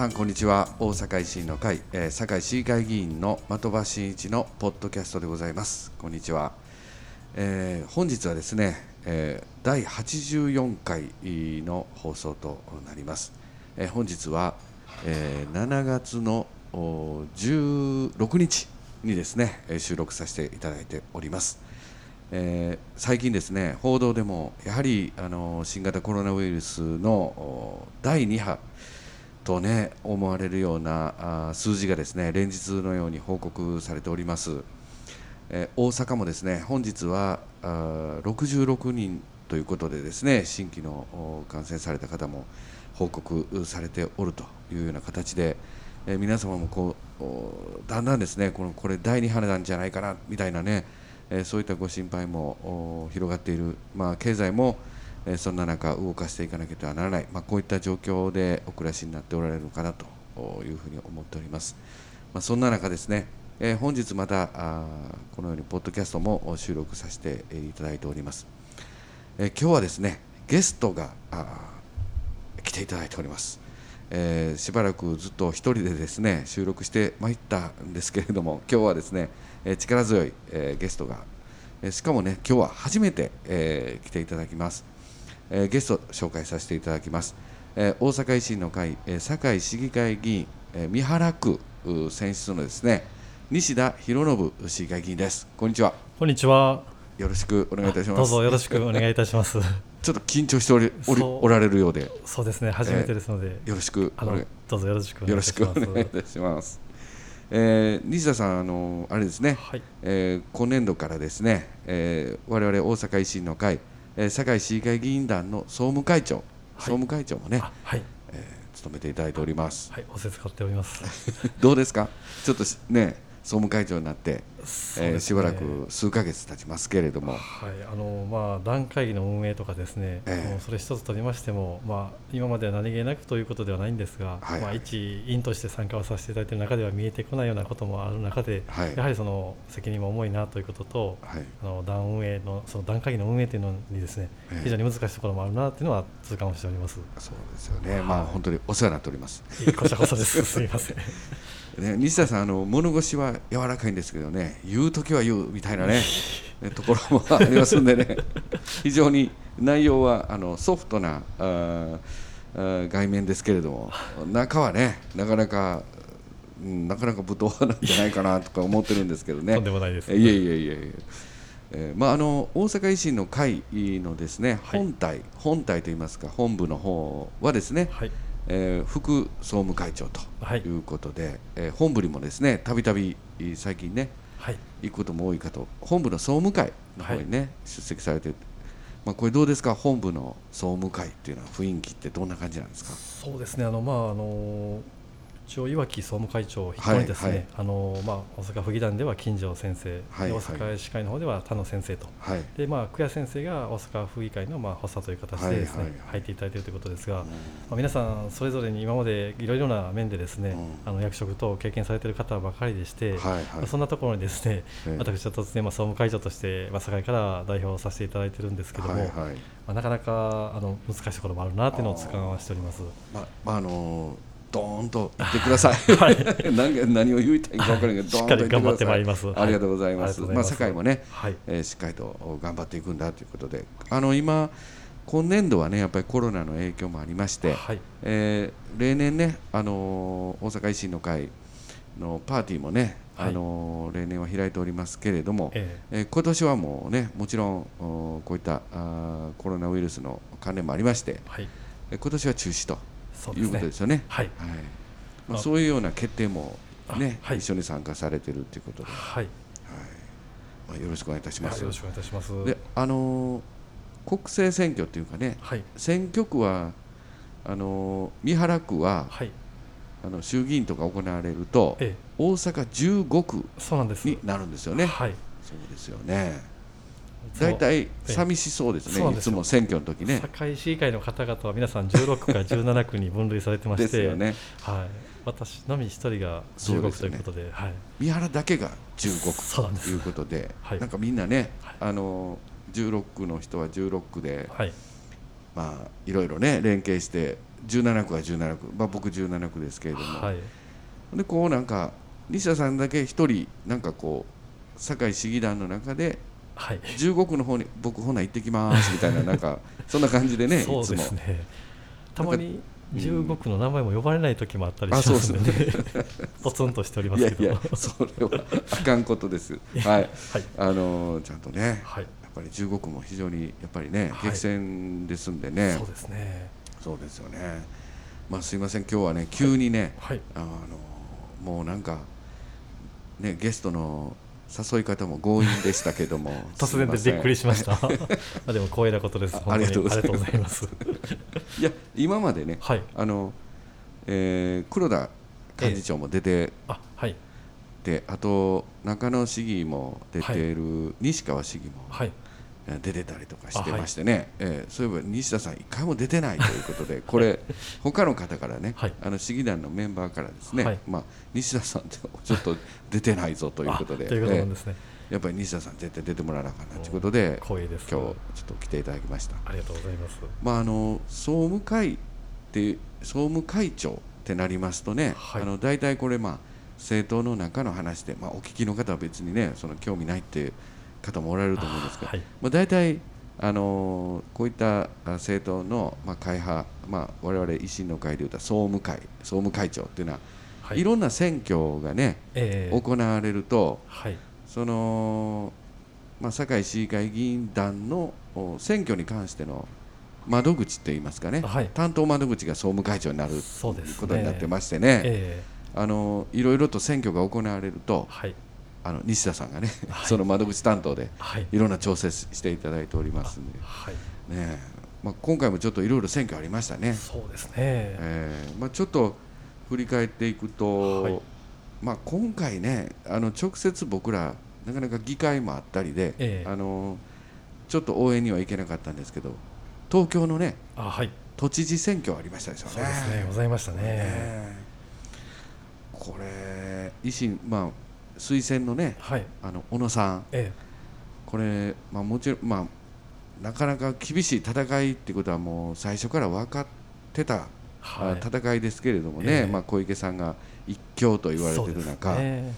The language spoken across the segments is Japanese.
さんこんにちは。大阪維新の会、えー、堺市議会議員の的場真一のポッドキャストでございます。こんにちは、えー、本日はですね、えー、第84回の放送となります、えー、本日は、えー、7月の16日にですね収録させていただいております、えー、最近ですね報道でもやはりあの新型コロナウイルスの第2波とね思われるようなあ数字がですね連日のように報告されております、え、大阪もですね本日はあ66人ということでですね新規の感染された方も報告されておるというような形で、え、皆様もこうだんだんですねこのこれ第2波なんじゃないかなみたいなねえそういったご心配も広がっている、まあ、経済も、そんな中動かしていかなければならない、まあ、こういった状況でお暮らしになっておられるのかなというふうに思っております、まあ、そんな中ですね、え本日またあこのようにポッドキャストも収録させていただいております、え今日はですねゲストが来ていただいております。えー、しばらくずっと1人でですね収録してまいったんですけれども今日はですね、え、力強い、え、ゲストが、え、しかもね今日は初めて、え、来ていただきます、えー、ゲスト紹介させていただきます、えー、大阪維新の会、えー、堺市議会議員、えー、三原区選出のですね西田博信市議会議員です。こんにちは。こんにちは。よろしくお願いいたします。どうぞよろしくお願いいたします。ちょっと緊張しておりおりおられるようで。そうですね。初めてですので、えー、よろしくあのどうぞよろしくよろしくお願いいたします。えー、西田さん、あのあれですね、はい、えー、今年度からですね、えー、我々大阪維新の会、えー、堺市議会議員団の総務会長、はい、総務会長もね、はい、えー、務めていただいております。はい、おせつかっております。どうですか、ちょっとね、総務会長になって、ね。えー、しばらく数か月経ちますけれども、はいあのまあ、団会議の運営とかですね、えー、それ一つとりましても、まあ、今までは何気なくということではないんですが、はい。はい、まあ、一員として参加をさせていただいている中では見えてこないようなこともある中で、はい、やはりその責任も重いなということと、はい、あの団運営のその団会議の運営というのにですね、えー、非常に難しいところもあるなというのは痛感をしておりますそうですよね、まあ、本当にお世話になっております。こちらこそですすみませんね、西田さんあの物腰は柔らかいんですけどね。言う時は言うみたいなね。ところもありますんでね。非常に内容はあのソフトなああ外面ですけれども中はねなかなか、うん、なかなか武闘なんじゃないかなとか思ってるんですけどね。とんでもないです、ね、いえいえいええーまあ、あの大阪維新の会のですね、はい、本体本体といいますか本部の方はですね、はいえー、副総務会長とい。うことで、はい、えー、本部にもですねたびたび最近ね、はい、行くことも多いかと。本部の総務会の方にね、はい、出席されてまあ、これどうですか？本部の総務会っていうのは雰囲気ってどんな感じなんですか？そうですね。あのまああの一応岩木総務会長筆頭にですね、はいはい、あのまあ、大阪府議団では金城先生、はい、大阪市会の方では田野先生と、はい、でまあ、久谷先生が大阪府議会のまあ発作という形でですね、入っていただいているということですが、うん、まあ、皆さんそれぞれに今までいろいろな面でですね、うん、あの役職等を経験されている方ばかりでして、はいはい。まあ、そんなところにですね、私は突然、まあ、総務会長として、まあ、堺から代表させていただいているんですけども、はいはい、まあ、なかなかあの難しいところもあるなというのを痛感はしております。まああのードーンと言ってください。はい、何何を言いたいか分からないけど、ドーンと言って頑張ってまいります。ありがとうございます。まあ堺もね、はい、えー、しっかりと頑張っていくんだということで、あの今今年度はねやっぱりコロナの影響もありまして、はい、えー、例年ねあのー、大阪維新の会のパーティーもね、はい、あのー、例年は開いておりますけれども、えー、えー、今年はもうねもちろんこういったあコロナウイルスの関連もありまして、はい、え今年は中止と。いうことですよね。はい。はい。まあそういうような決定もね、はい、一緒に参加されてるということで、はい。はい。まあよろしくお願いいたします。よろしくお願いいたします。で、あの国政選挙っていうかね、はい、選挙区はあの三原区は、はい、あの衆議院とか行われると、ええ、大阪15区になるんですよね。はい。そうですよね。大体寂しそうですね、いつも選挙の時ね。堺市議会の方々は皆さん16区か17区に分類されてまして、ね、はい、私のみ一人が15区ということで、でね、はい、三原だけが15区ということで、はい、なんかみんなね、はい、あの16区の人は16区で、はい、まあいろいろね連携して17区は17区、まあ、僕17区ですけれども、はい、でこうなんか西田さんだけ一人なんかこう堺市議団の中ではい、15区の方に僕ほな行ってきますみたいななんか そんな感じでねそうですね。たまに15区の名前も呼ばれない時もあったりしますので、ね、ポツンとしておりますけど。いやいやそれはあかんことです。はい、はい、あのちゃんとね、はい、やっぱり15区も非常にやっぱりね激戦ですんでね、そうですね。そうですよね。まあすいません今日はね急にね、はい。あのもうなんかねゲストの誘い方も強引でしたけども。突然でびっくりしました。あでも光栄なことです。ありがとうございます。いや今までね、はい、あの、えー、黒田幹事長も出て、えー、あはい。であと中野市議も出てい。る西川市議も、はい出てたりとかしてましてね、はい、えー、そういえば西田さん一回も出てないということで これ他の方からね、はい、あの市議団のメンバーからですね、はい、まあ、西田さんってちょっと出てないぞということで。ということですね、やっぱり西田さん絶対出てもらわなあかんなということで今日ちょっと来ていただきました。ありがとうございます、まあ、あの総務会って総務会長ってなりますとね、はい、あの大体これまあ政党の中の話で、まあ、お聞きの方は別にねその興味ないって方もおられると思うんですけど、はい、まあ、大体あのこういった政党の、まあ、会派、まあ、我々維新の会でいうと総務会総務会長っていうのは、はい、いろんな選挙がね、えー、行われると、はい、その、まあ、堺市議会議員団の選挙に関しての窓口って言いますかね、はい、担当窓口が総務会長になるということになってましてね、えー、あのいろいろと選挙が行われると、はい、あの西田さんがね、はい、その窓口担当でい。ろんな調整していただいておりますんで、はい、ねまあ、今回もちょっといろいろ選挙ありましたね。そうですね、えーまあ、ちょっと振り返っていくと、はい、まあ、今回ねあの直接僕らなかなか議会もあったりで、えー、あのちょっと応援には行けなかったんですけど東京のねあ、はい、都知事選挙ありましたでしょうね。そうですねございましたね。ねこれ維新まあ推薦のね、はい、あの小野さん、ええ、これ、まあ、もちろん、まあ、なかなか厳しい戦いっていうことはもう最初から分かってた、はい、戦いですけれどもね、え、まあ、小池さんが一強と言われてる中、ね、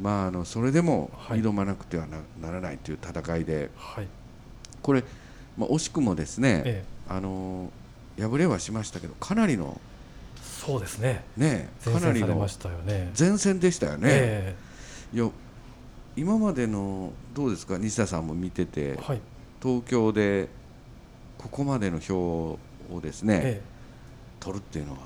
まあ、あのそれでも挑まなくてはな,、ならないという戦いで、はい、これ、まあ、惜しくもですね、あの敗れはしましたけどかなりのそうですね。ねかなりの前線でしたよね。えーいや今までのどうですか？西田さんも見てて、はい、東京でここまでの票をですね、ええ、取るっていうのは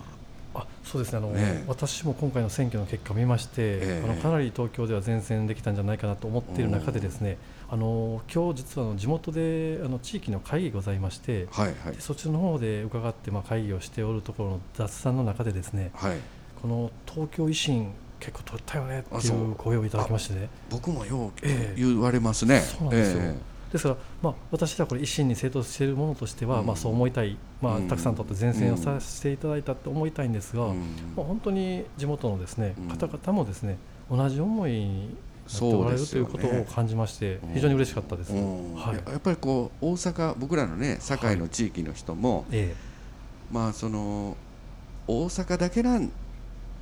あそうですね。あの、ね、私も今回の選挙の結果を見まして、え、あのかなり東京では善戦できたんじゃないかなと思っている中でですねあの今日実はあの地元であの地域の会議ございまして、はいはい、そちらの方で伺ってまあ会議をしておるところの雑談の中でですね、はい、この東京維新結構取ったよねっていう声をいただきましてね。僕もよう言われますね、そうなんですよ、えー、ですから、まあ、私はこれ維新に正当しているものとしては、うん、まあ、そう思いたい、まあ、たくさん取って前線をさせていただいたと思いたいんですが、うん、まあ、本当に地元のですね、方々もですね同じ思いになっておられる、ということを感じまして非常に嬉しかったです、はい、やっぱりこう大阪僕らのね堺の地域の人も、はい、まあその大阪だけなん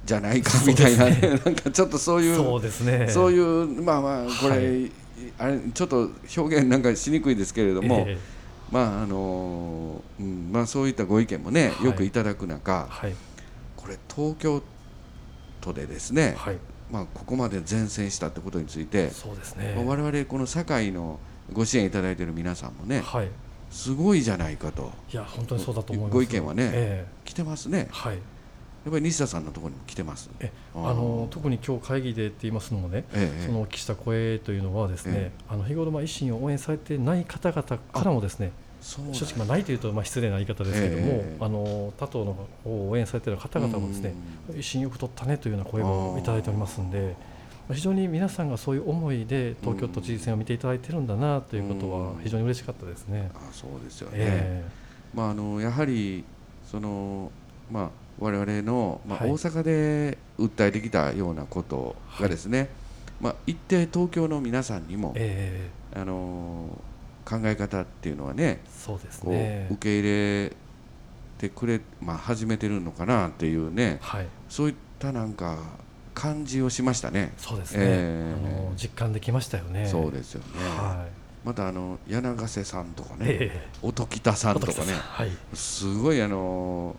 じゃないかみたいな、ね、なんかちょっとそういうそうですね。そういうまあまあこれ、はい、あれちょっと表現なんかしにくいですけれども、えー、まああのうんまあそういったご意見もね、よくいただく中、はい、これ東京都でですね、はい、まあここまで善戦したってことについてそうですね、まあ、我々この堺のご支援いただいている皆さんもね、はい、すごいじゃないかと。いや本当にそうだと思いますご意見はね、えー、来てますね。はいやっぱり西田さんのところにも来てます。えあの特に今日会議でって言いますのもね、ええ、そのお聞きした声というのはですね、え、あの日頃まあ維新を応援されてない方々からもですね正直まあないというとまあ失礼な言い方ですけれども、あの他党の方を応援されている方々もですね維新よく取ったねというような声をいただいておりますので。非常に皆さんがそういう思いで東京都知事選を見ていただいているんだなということは非常に嬉しかったですね。あそうですよね、えー、まあ、あのやはりその、まあ、我々の、まあ、大阪で訴えてきたようなことがですね、はい、まあ、一定東京の皆さんにも、えー、あの考え方っていうのはねそうですね。受け入れてくれ、まあ、始めてるのかなっていうね、はい、そういったなんか感じをしましたね。そうですね、えー、あの実感できましたよね。そうですよね、はい。またあの柳瀬さんとかね、えー、音喜多さんとかね、はい、すごいあの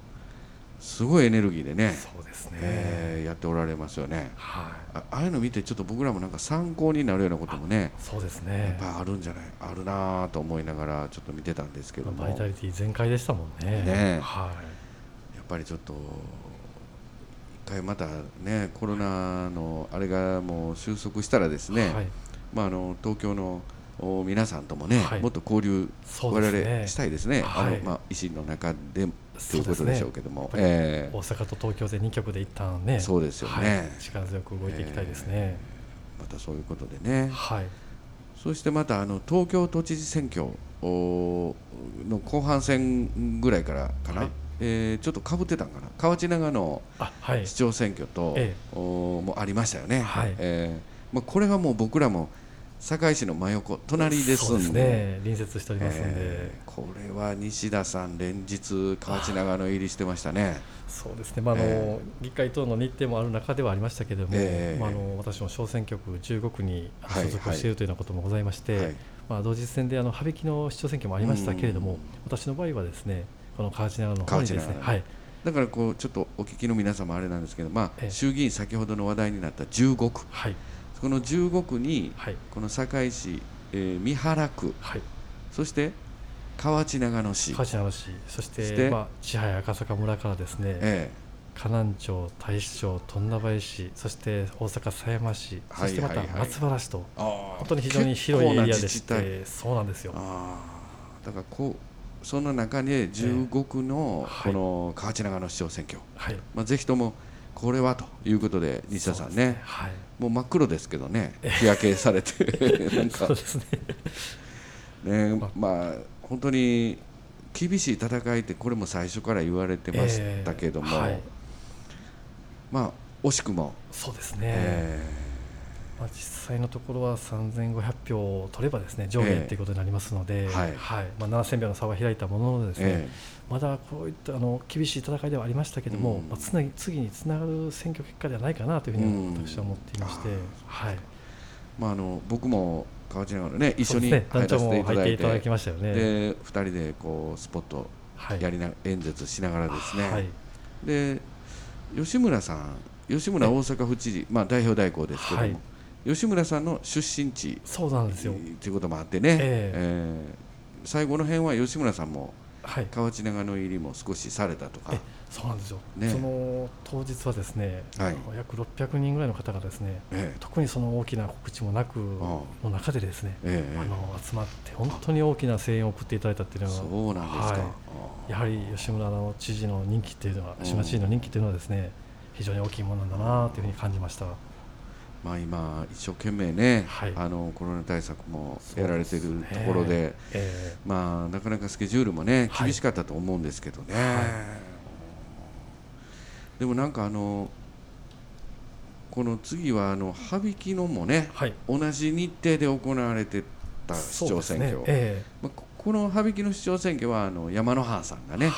すごいエネルギーでねそうですね、えー、やっておられますよね、はい、あああいうの見てちょっと僕らもなんか参考になるようなこともねそうですね。やっぱあるんじゃないあるなと思いながらちょっと見てたんですけども。バイタリティ全開でしたもんね。ね、はい、やっぱりちょっと一回またねコロナのあれがもう収束したらですね、はい、まあ、あの東京の皆さんともね、はい、もっと交流、我々したいですね、はい、あのまあ、維新の中でということでしょうけども、ねえー、大阪と東京で2局で一旦ねそうですよね、はい、力強く動いていきたいですね、えー、またそういうことでね、はい、そしてまたあの東京都知事選挙の後半戦ぐらいからかな、はい、えー、ちょっとかぶってたんかな。河内長野市長選挙と、はい、おもありましたよね、はい。えーまあ、これはもう僕らも堺市の真横隣ですんで、ね、隣接しておりますんで、えー、これは西田さん連日河内長野入りしてましたね。そうですね、まああの、えー、議会等の日程もある中ではありましたけれども、えー、まあ、あの私も小選挙区15区に所属しているというようなこともございまして、はい。はい、まあ、同日選であの羽曳の市長選挙もありましたけれども、私の場合はですねこの河内長野の方にですね、はい、だからこうちょっとお聞きの皆様あれなんですけど、まあ、衆議院先ほどの話題になった15区、はいこの15区に、はい、この堺市、えー、三原区、はい、そして河内長野市。河内長野市。そしてまあ、千早赤坂村からですね、えー、河南町太子町富田林市。そして大阪狭山市、そしてまた松原市と、本当に非常に広いエリアでして。そうなんですよ。だからこうその中で15区のこの河内長野市長選挙、はい。まあ、ぜひともこれはということで西田さんね、ね。はい、もう真っ黒ですけどね。日焼けされて。なんか。ね。ねまあ。本当に厳しい戦いってこれも最初から言われてましたけども、えーはい、まあ惜しくも。そうですね、えーまあ、実際のところは3500票を取ればですね上下ということになりますので、えー、はい。はい。まあ、7000票の差は開いたもののですね、えー、まだこういったあの厳しい戦いではありましたけれども、うん、まあ、次次につながる選挙結果ではないかなというふうに私は思っていまして、うん、はい。まあ、あの僕も河内長野ね一緒に入らせていただいて、ね、きましたよね。で2人でこうスポットやりな、はい、演説しながらですね、はい、で吉村さん吉村大阪府知事、まあ、代表代行ですけども、はい吉村さんの出身地そうなんですよ。ということもあってね、えー、えー、最後の辺は吉村さんも河内長野入りも少しされたとか、そうなんですよ、ね、その当日はですね、はい、約600人ぐらいの方がですね、えー、特にその大きな告知もなくの中でですね、えー、あの集まって本当に大きな声援を送っていただいたっていうのはそうなんですか、はい、やはり吉村の知事の人気っていうのは島知事の人気っていうのはですね非常に大きいものなんだなというふうに感じました。まあ、今、一生懸命ね、はい、あのコロナ対策もやられているところで、でえ。ー、まあ、なかなかスケジュールもね厳しかったと思うんですけどね、はい、でもなんかあのこの次はあの羽曳野もね、はい、同じ日程で行われてた市長選挙、ね。えー、まあ、この羽曳野市長選挙はあの山の原さんがね、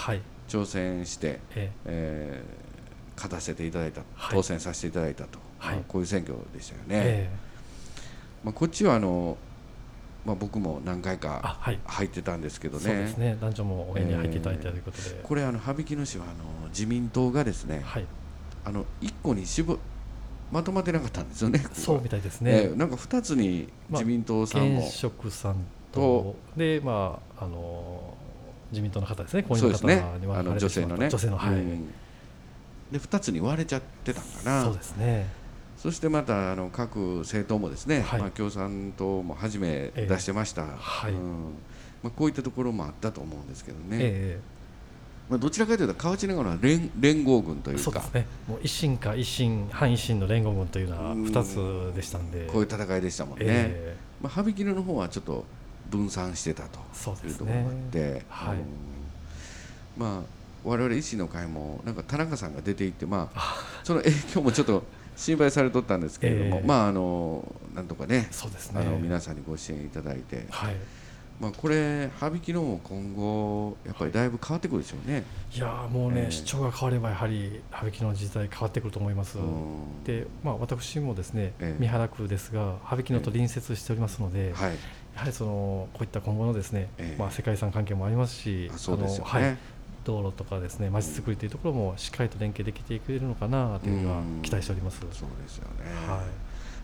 挑戦して、えー、えー、勝たせていただいた、当選させていただいたと。はい、こういう選挙でしたよね。えー、まあ、こっちはあの、まあ、僕も何回か入ってたんですけどね、そうですね。男女も応援に入っていただいたということで、えー、これあの羽曳野市はあの自民党がですね、はい、あの1個に絞まとまってなかったんですよね、そうみたいですね、えー、なんか2つに自民党さんも、まあ、現職さんとで、まあ、あの自民党の方ですね、こういう方にあの女性のね、女性の、はい、うん、で2つに割れちゃってたんかな。そうですねそしてまたあの各政党もですね、はい、まあ、共産党も初め出してました、えー、はい、うん。まあ、こういったところもあったと思うんですけどね、えー、まあ、どちらかというと河内長野は連連合軍というか。そうですねもう維新か維新反維新の連合軍というのは2つでしたんで。こういう戦いでしたもんね、えー、まあ、羽曳野の方はちょっと分散してたというところもあって、はい、まあ我々維新の会もなんか田中さんが出ていってまあ その影響もちょっと心配されとったんですけれども、えー、まああのなんとかねそうですね。あの皆さんにご支援いただいて、はい。まあ、これ、羽引きのも今後、やっぱりだいぶ変わってくるでしょうね。いやもうね、えー、市長が変われば、やはり羽引きの時代変わってくると思います。で、まあ、私もですね、えー、三原区ですが、羽引きのと隣接しておりますので、えーはい、やはりそのこういった今後のですね、まあ、世界遺産関係もありますし、そうですよね、はい道路とかですね、まちづくりというところもしっかりと連携できていくれるのかなというのは期待しております。そうですよね。はい。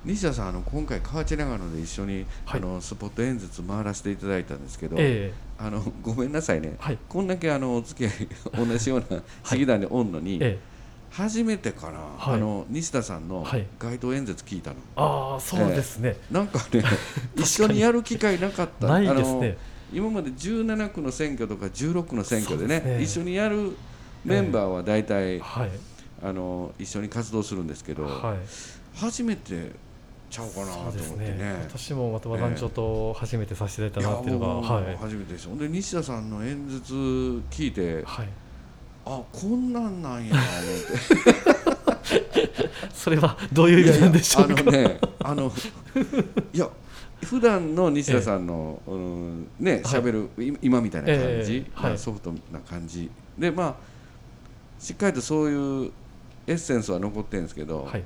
西田さんあの今回河内長野で一緒に、はい、あのスポット演説回らせていただいたんですけど、えー、あのごめんなさいね、はい、こんだけあのお付き合い同じような市議団でおんのに、えー初めてかな、はい、あの西田さんの街頭演説聞いたの、ああそうですね、えー、なんかね 一緒にやる機会なかった。ないですね今まで17区の選挙とか16区の選挙でね、ね、一緒にやるメンバーは大体、えーはい、あの一緒に活動するんですけど、はい、初めてちゃうかなと思ってね、ね、私もまた和団長と初めてさせていただいたなっていうのが、はい、初めてですで西田さんの演説聞いて、はい、あこんなんなんや思って。それはどういう意味なんでしょうか。あのねあのいや普段の西田さんの、ええ、うんね喋る、はい、今みたいな感じ、ソフトな感じ。でまあしっかりとそういうエッセンスは残ってるんですけど、はい、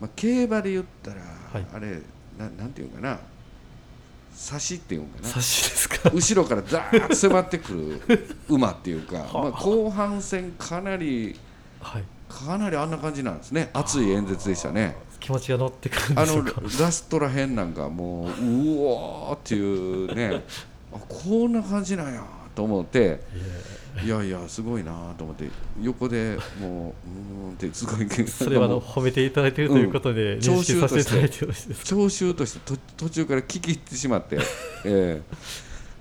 まあ、競馬で言ったら、はい、あれななんていうかな。差しっていうかな。差しですか？後ろからザーッと迫ってくる馬っていうか まあ、後半戦かなり、はい、かなりあんな感じなんですね。熱い演説でしたね気持ちが乗ってくるんであのラストらへんなんかもううおーっていうね あこんな感じなんやと思っていや。いやすごいなと思って横でもううんってすごいそれはあの褒めていただいているということで、認識させていただいてよろしいですか聴衆として途中から聞き入ってしまって、え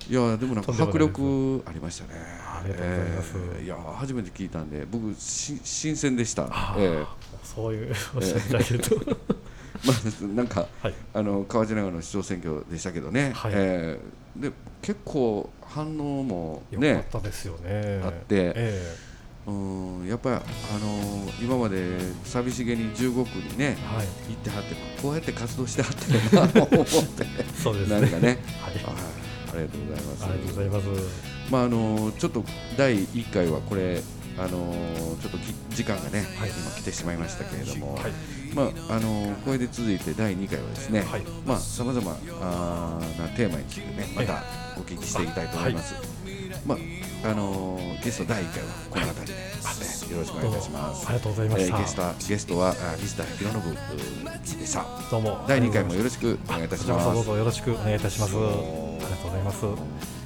ー、いやでもなんか迫力ありましたね。ありがとうございます、えー、いや初めて聞いたんで僕し新鮮でした、えー、そういうおっしゃっていただけると、まあ、なんか、はい、あの川内長の市長選挙でしたけどね、はい、えー、で結構反応もねあったですよね。あって、えー、うんやっぱり、あのー、今まで寂しげに15区にね、はい、行ってはってこうやって活動してはったよなと思って。そうですね。なんかね、はい、ありがとうございます。ありがとうございます。まああのー、ちょっと第1回はこれあのちょっと時間がね、はい、今来てしまいましたけれども、はい、まああのこれで続いて第2回はですね、はい、まあさまざまなテーマについてねまたお聞きしていきたいと思います。まああのゲスト第1回はこの辺りで、よろしくお願いいたします。ありがとうございました。えー、ゲストはゲストは西田博信でした。どうも第2回もよろしくお願いいたします。どうぞよろしくお願いいたします。ありがとうございます。